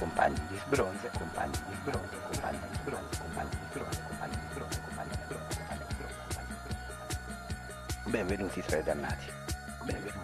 compagni di bronzo, compagni di bronzo, compagni di bronzo, compagni di bronzo, compagni di bronzo, compagni di bronzo, compagni di bronzo. Benvenuti tra i dannati. Benvenuti.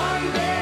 One day.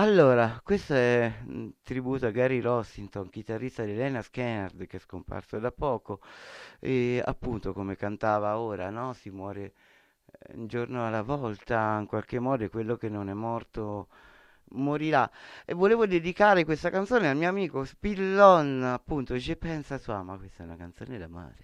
Allora, questo è mm, un tributo a Gary Rossington, chitarrista di Lena Skynyrd che è scomparso da poco e appunto come cantava ora, no? Si muore eh, un giorno alla volta, in qualche modo è quello che non è morto morirà. E volevo dedicare questa canzone al mio amico Spillon, appunto, Je pensa a sua, ma questa è una canzone d'amore.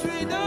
suis de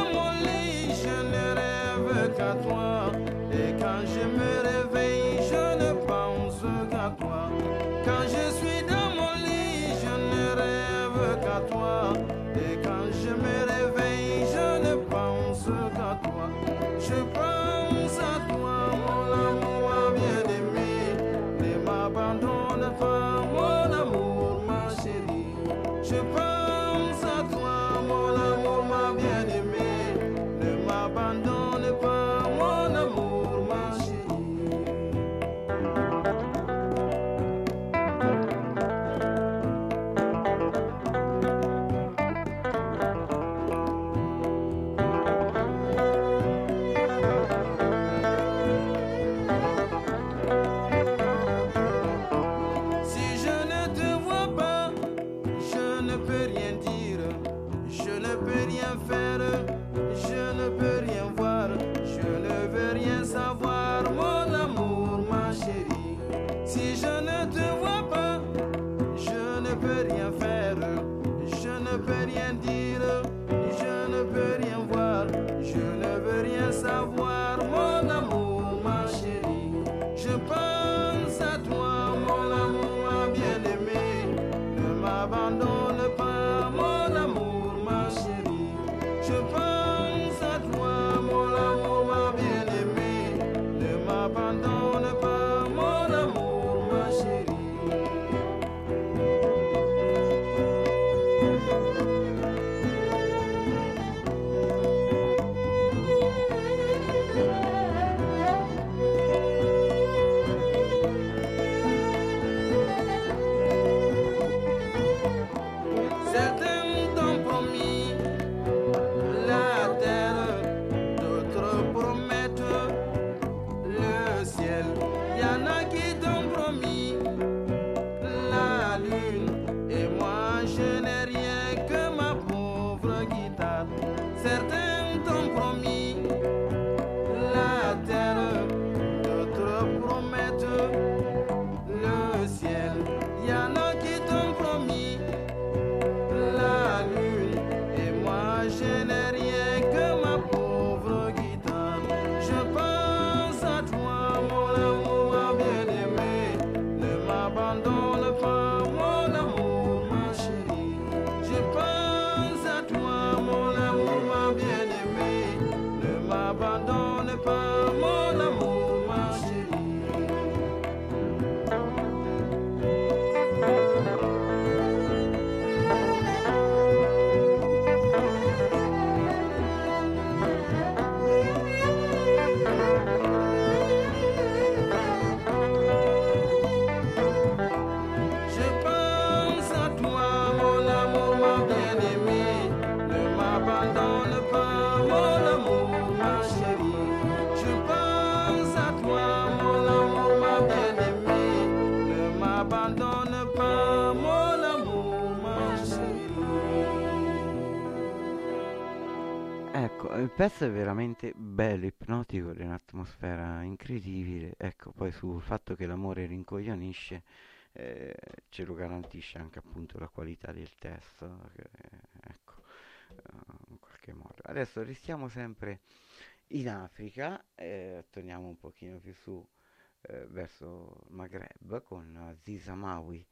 pezzo è veramente bello, ipnotico, di un'atmosfera incredibile. Ecco, poi sul fatto che l'amore rincoglionisce eh, ce lo garantisce anche appunto la qualità del testo. Che, ecco, eh, in qualche modo. Adesso restiamo sempre in Africa, eh, torniamo un pochino più su eh, verso Maghreb con Ziza Maui.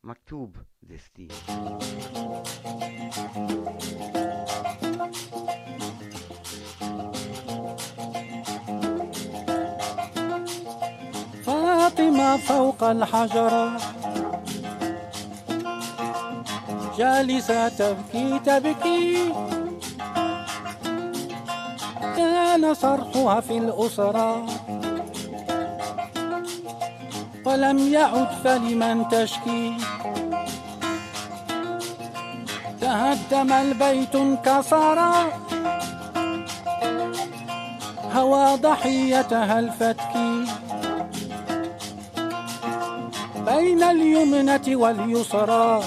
Maktub Destino. فوق الحجرة جالسة تبكي تبكي. كان صرخها في الأسرة. ولم يعد فلمن تشكي. تهدم البيت انكسر. هوى ضحيتها الفتك بين اليمنة واليسرى.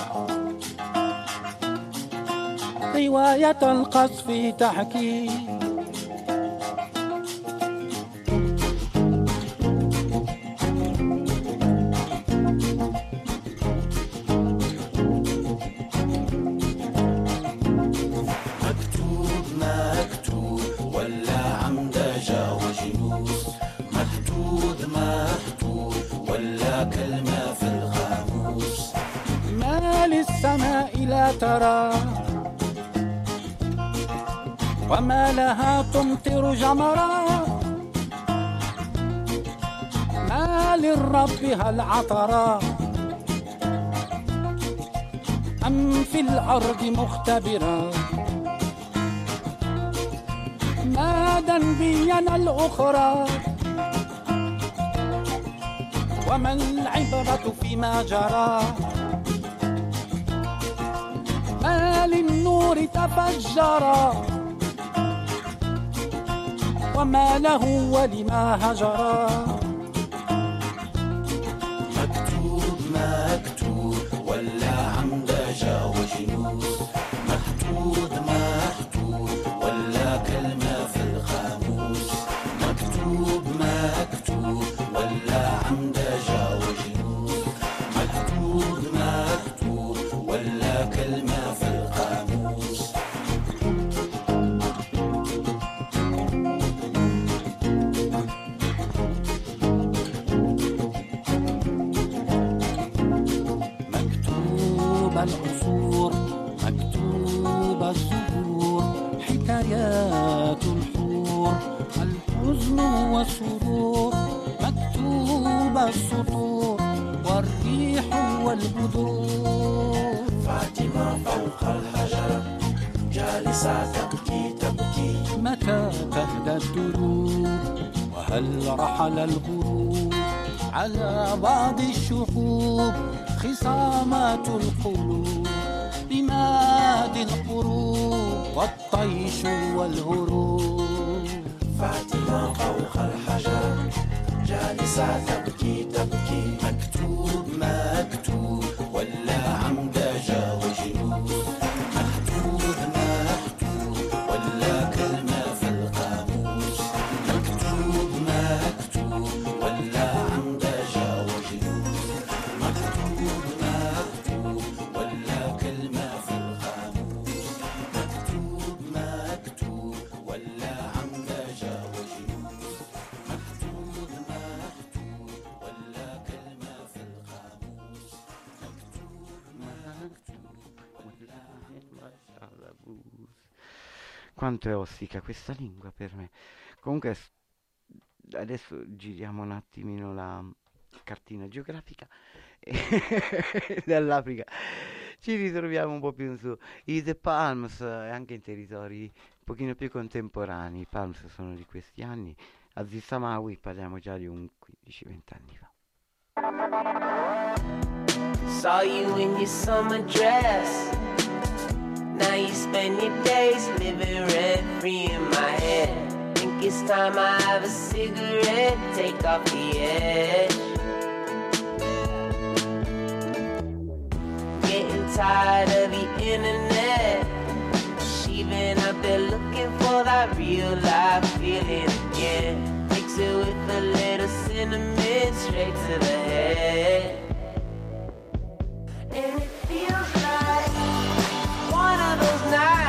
رواية القصف تحكي هل عطرا أم في الأرض مختبرا ماذا بينا الأخرى. وما العبرة فيما جرى؟ ما للنور تفجرا وما له ولما هجرا على بعض الشعوب خصامات القلوب رماد القروب والطيش والهروب. فاطمة فوق الحجر جالسة تبكي تبكي. Quanto è ostica questa lingua per me. Comunque adesso giriamo un attimino la cartina geografica dall'Africa ci ritroviamo un po' più in su. I The Palms, eh, anche in territori un pochino più contemporanei. I Palms sono di questi anni. Aziz Samawi parliamo già di un 15-20 anni fa. Saw you in your summer dress. Now you spend your days living rent free in my head. Think it's time I have a cigarette, take off the edge. Getting tired of the internet. She been up there looking for that real life feeling again. Mix it with a little cinnamon straight to the head. And tonight.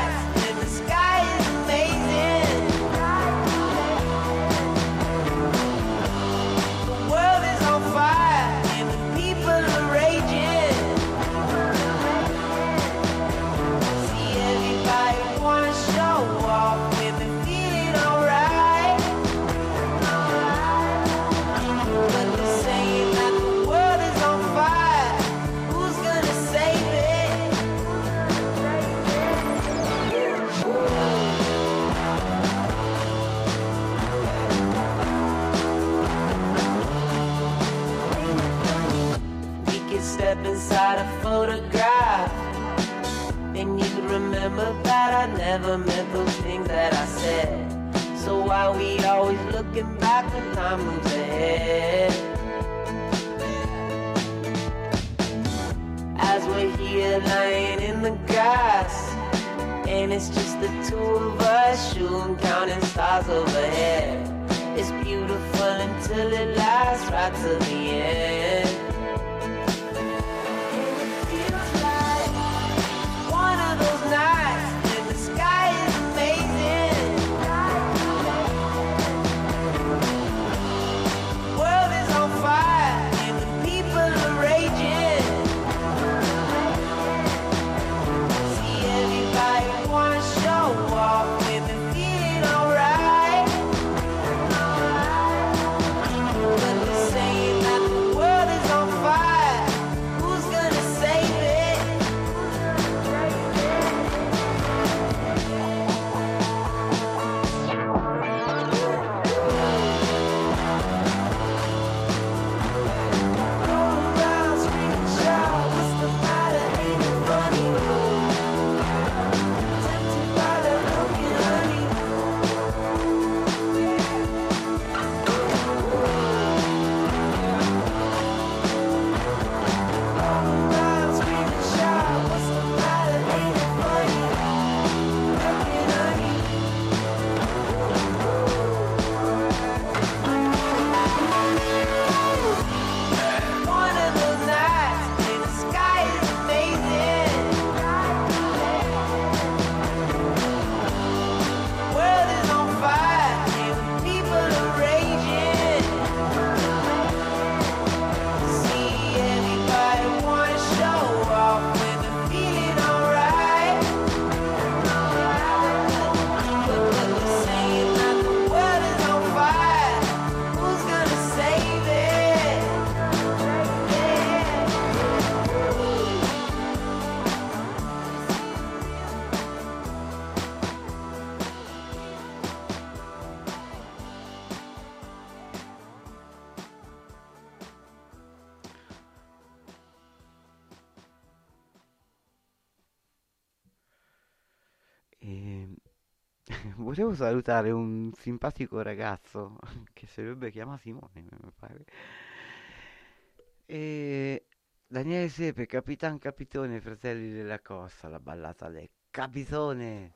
Remember that I never meant those things that I said. So why we always looking back when time moves ahead? As we're here lying in the grass, and it's just the two of us shooting, counting stars overhead. It's beautiful until it lasts right to the end. Salutare un simpatico ragazzo che si dovrebbe chiamare Simone, mi pare. E Daniele Sepe, Capitan Capitone, Fratelli della Costa, la ballata del Capitone.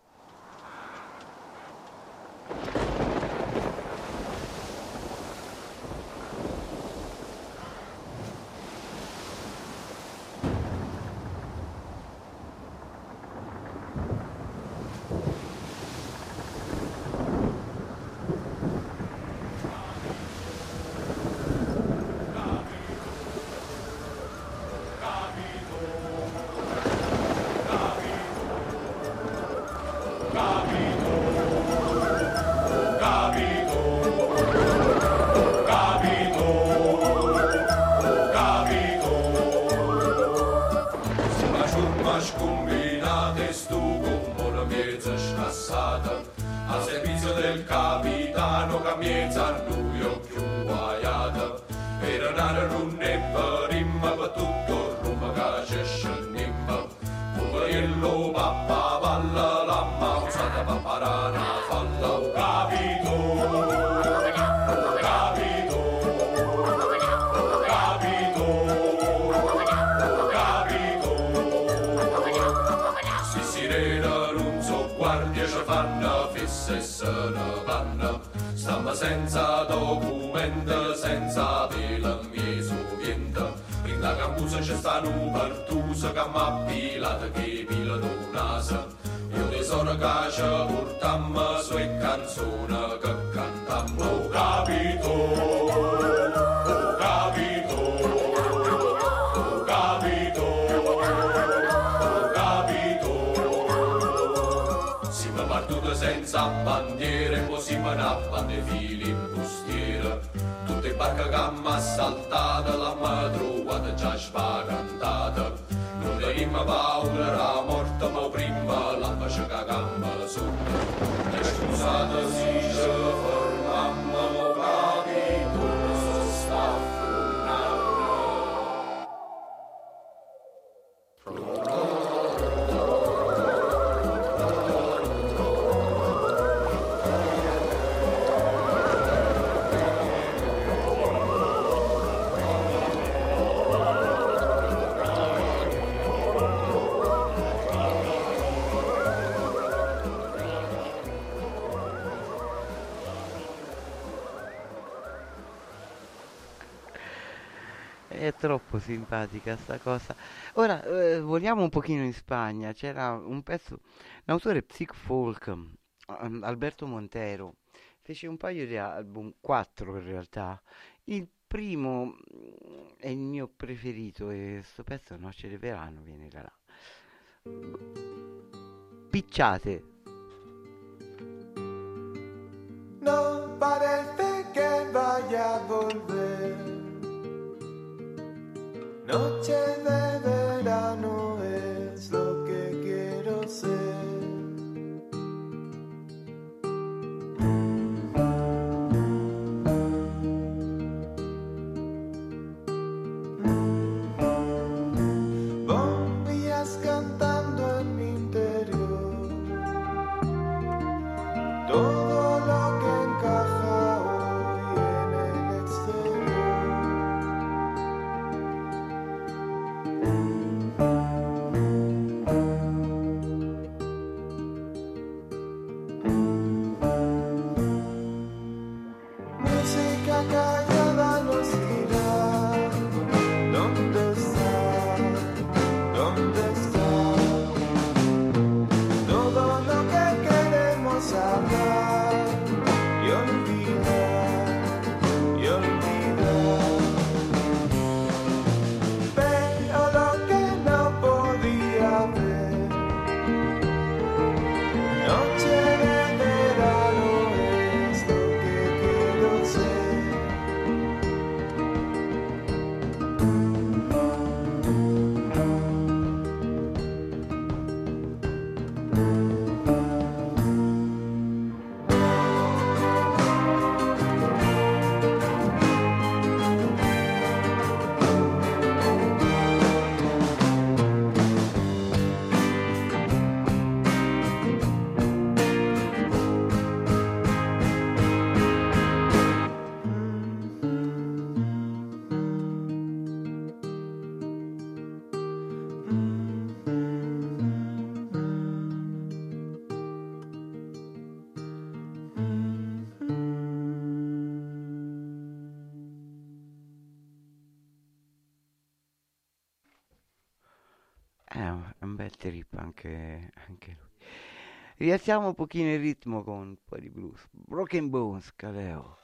Senza documento senza vela mieso niente in la cambusa c'è sta un pertusa che m'ha pilato che pila d'unasa io tesoro che ci portammo e canzone che Barche che m'ha assaltata, l'hanno trovata già spaventata. Non tenim paura la morte, ma prima la pace che gamba sotto. E scusate se troppo simpatica sta cosa. Ora, eh, voliamo un pochino in Spagna. C'era un pezzo, un autore psych folk, um, Alberto Montero, fece un paio di album, quattro in realtà. Il primo mm, è il mio preferito e sto pezzo Noce di Verano viene da là. Picciate. No parece que vaya a volver. Noche de verano es lo que quiero ser. Bombillas cantando en mi interior. Bel trip anche, anche lui. Rialziamo un pochino il ritmo con un po' di blues. Broken Bones, Caleo.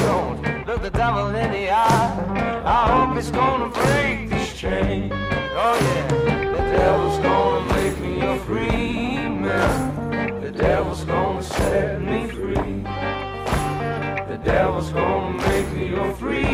Stones, look the devil in the eye. I hope it's gonna break this chain. Oh yeah, the devil's gonna make me a free man. The devil's gonna set me free. The devil's gonna make me a free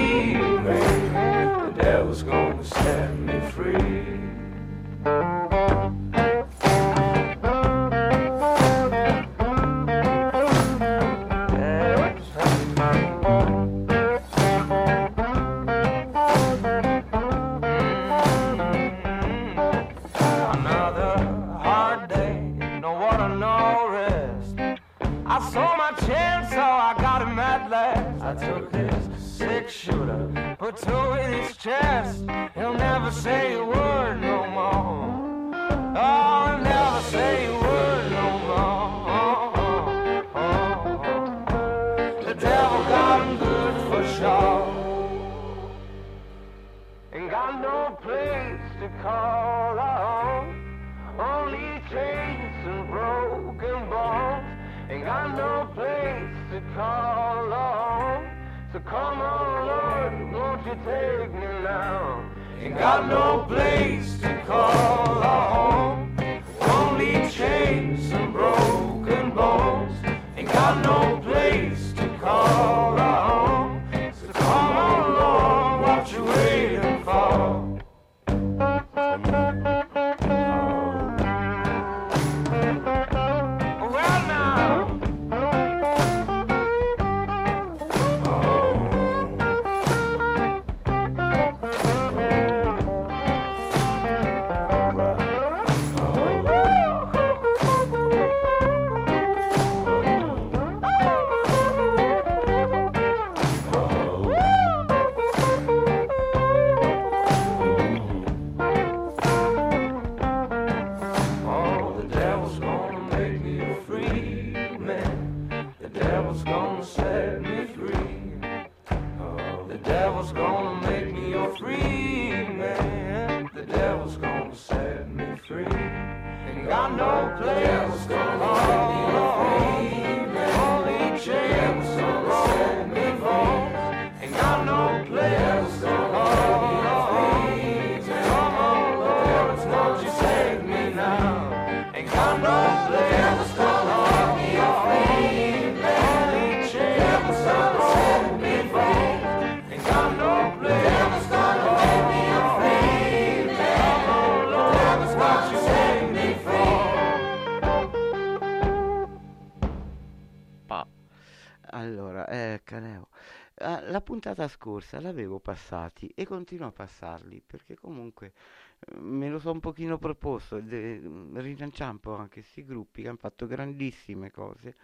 corsa l'avevo passati e continuo a passarli perché comunque eh, me lo so un pochino proposto, de, rilanciamo anche questi gruppi che hanno fatto grandissime cose,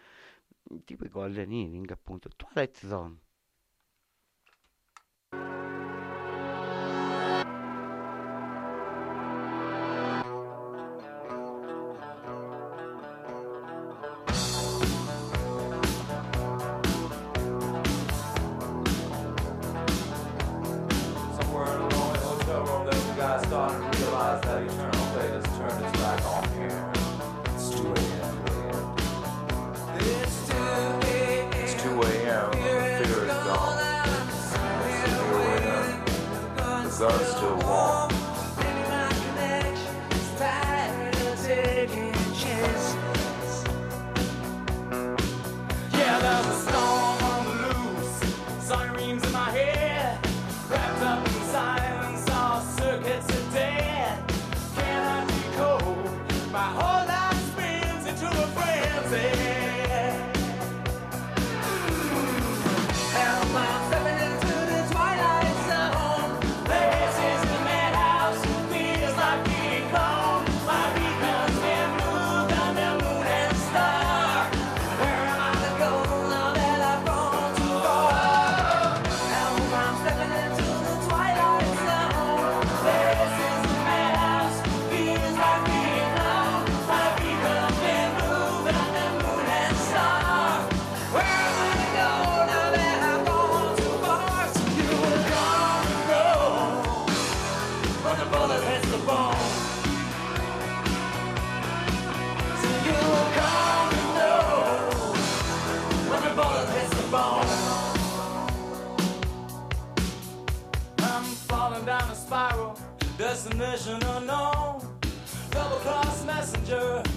tipo i Golden Earring appunto, Twilight Zone. destination unknown. Double cross messenger.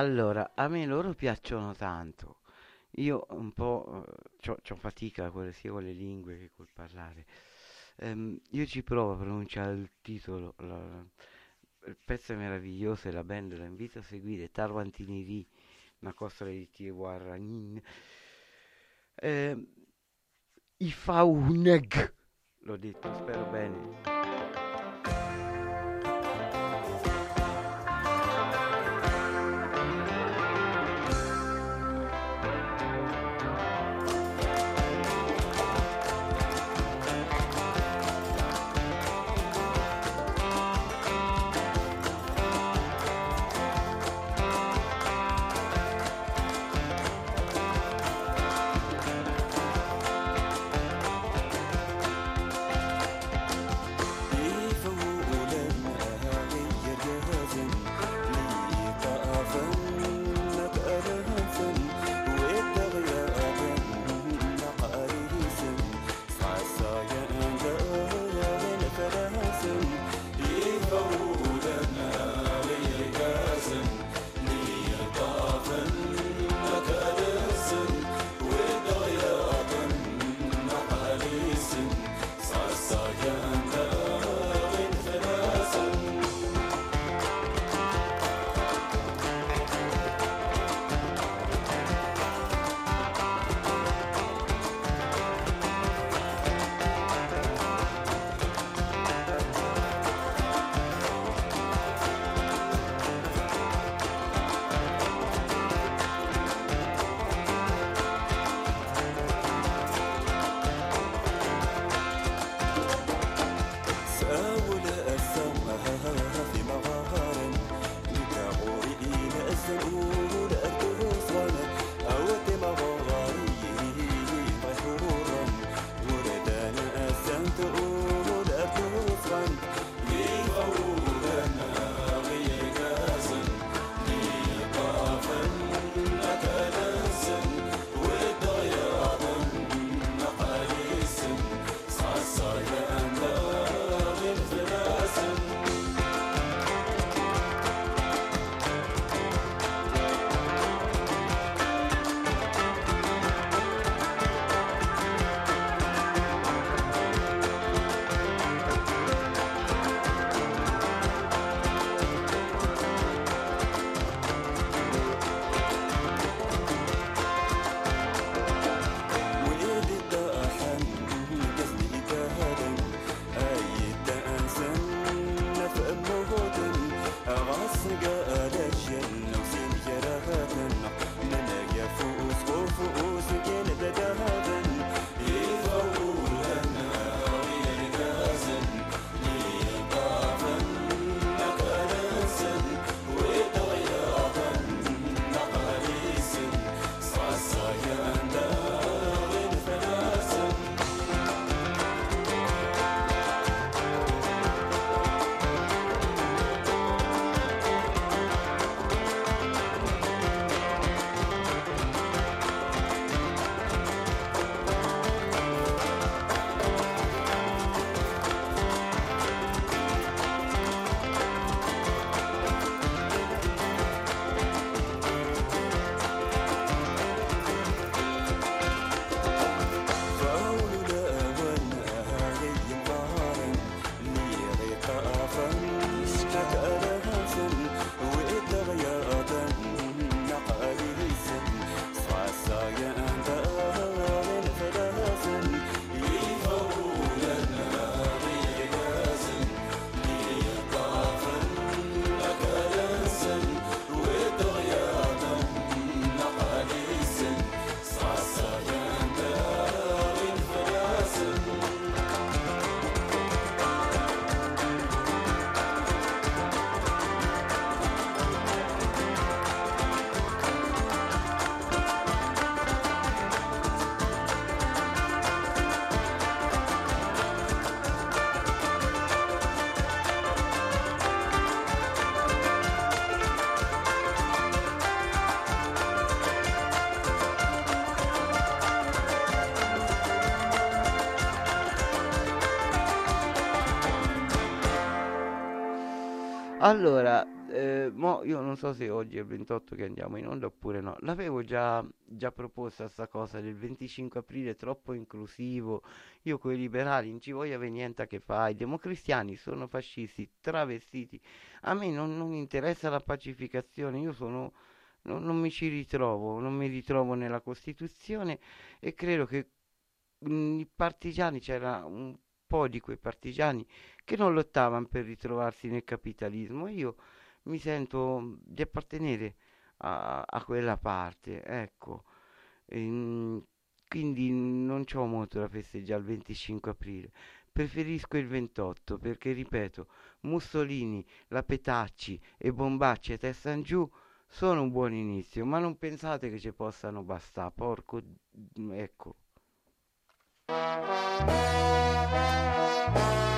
Allora, a me loro piacciono tanto. Io un po' ho fatica sia con le lingue che col parlare. Ehm, io ci provo a pronunciare il titolo, la- il pezzo è meraviglioso e la band la invito a seguire, Tarwantini Ri, una cosa di Tiwarranin. Ehm, I Fauneg, l'ho detto, spero bene. Allora, eh, mo io non so se oggi è il 28 che andiamo in onda oppure no. L'avevo già, già proposta sta cosa del 25 aprile troppo inclusivo. Io con i liberali non ci voglio avere niente a che fare. I democristiani sono fascisti travestiti. A me non, non interessa la pacificazione. Io sono non, non mi ci ritrovo, non mi ritrovo nella Costituzione e credo che mh, i partigiani c'era un po' di quei partigiani che non lottavano per ritrovarsi nel capitalismo. Io mi sento di appartenere a, a quella parte, ecco. Ehm, quindi non c'ho molto da festeggiare il 25 aprile. Preferisco il 28 perché, ripeto, Mussolini, la Petacci e Bombacci e testa in giù sono un buon inizio, ma non pensate che ci possano bastare, porco, ecco. Thank you.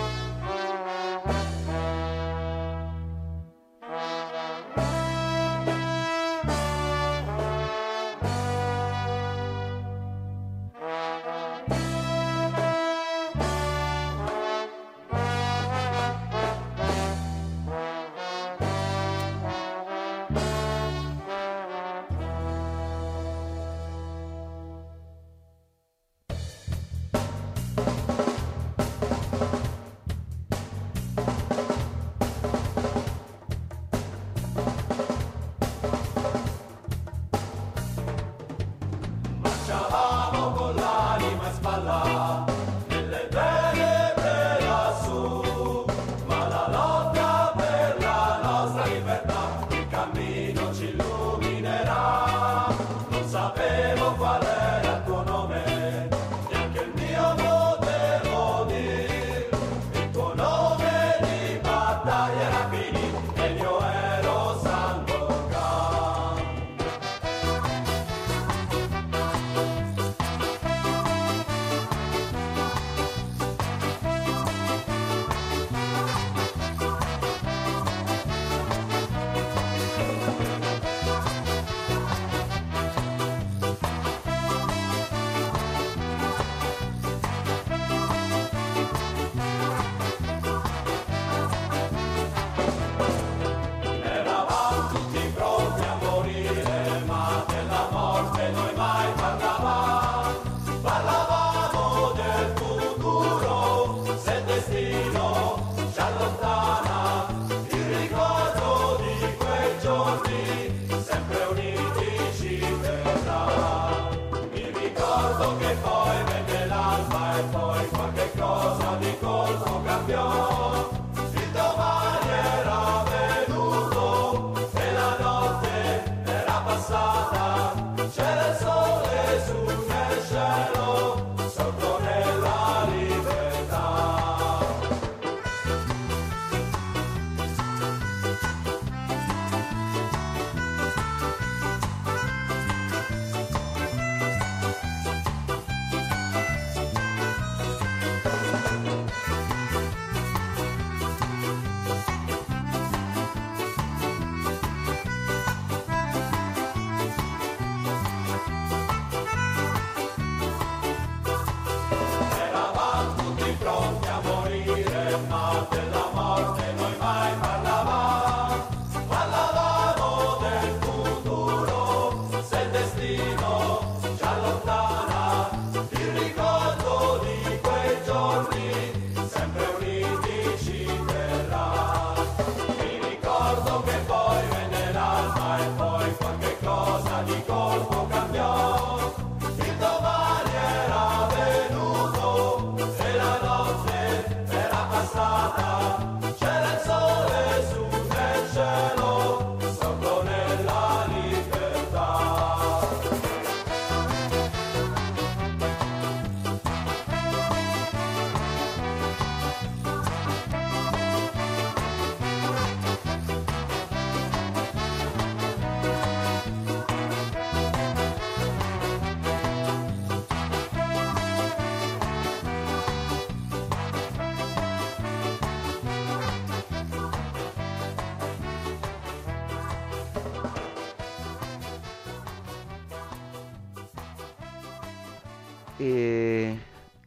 E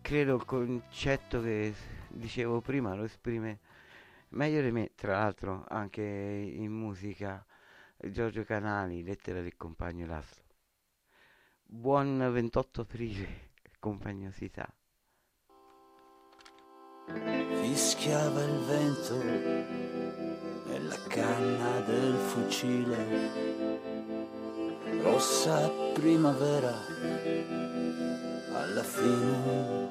credo il concetto che dicevo prima lo esprime Meglio di me, tra l'altro, anche in musica, Giorgio Canali, Lettera del compagno Laszlo. Buon 28 aprile, compagnosità. Fischiava il vento nella canna del fucile, rossa primavera alla fine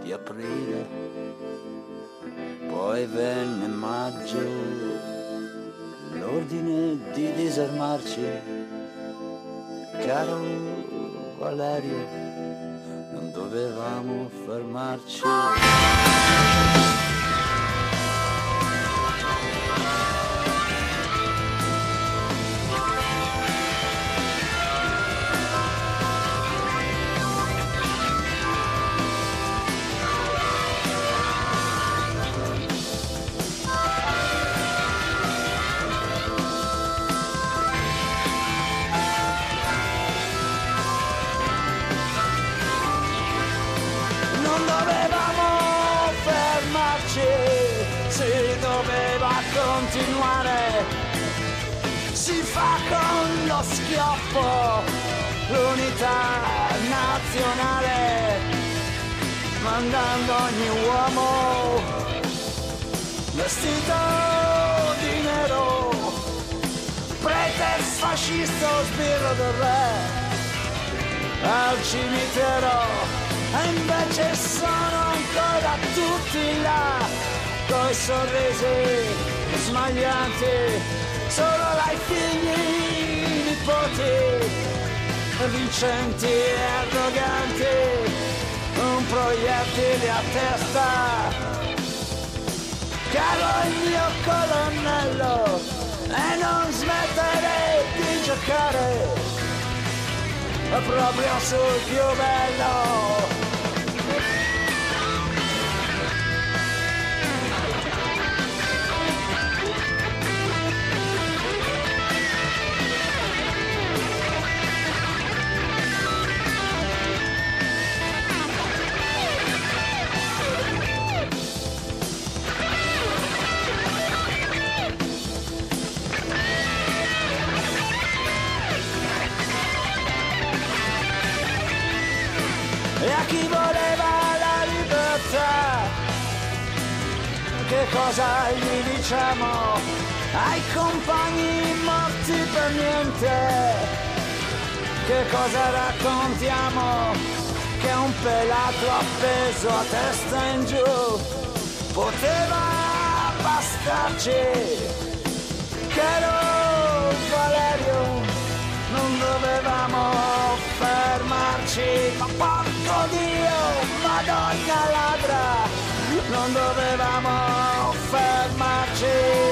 di aprile. Poi venne maggio, l'ordine di disarmarci. Caro Valerio, non dovevamo fermarci. Fermarci, si doveva continuare. Si fa con lo schioppo l'unità nazionale, mandando ogni uomo vestito di nero, prete fascista o sbirro del re al cimitero e invece sono ancora tutti là coi sorrisi smaglianti solo dai figli nipoti vincenti e arroganti un proiettile a testa caro il mio colonnello e non smettere di giocare proprio sul più bello. cosa gli diciamo ai compagni morti per niente. Che cosa raccontiamo? Che un pelato appeso a testa in giù poteva bastarci. Caro Valerio, non dovevamo fermarci, ma porco Dio, Madonna ladra, non dovevamo watching.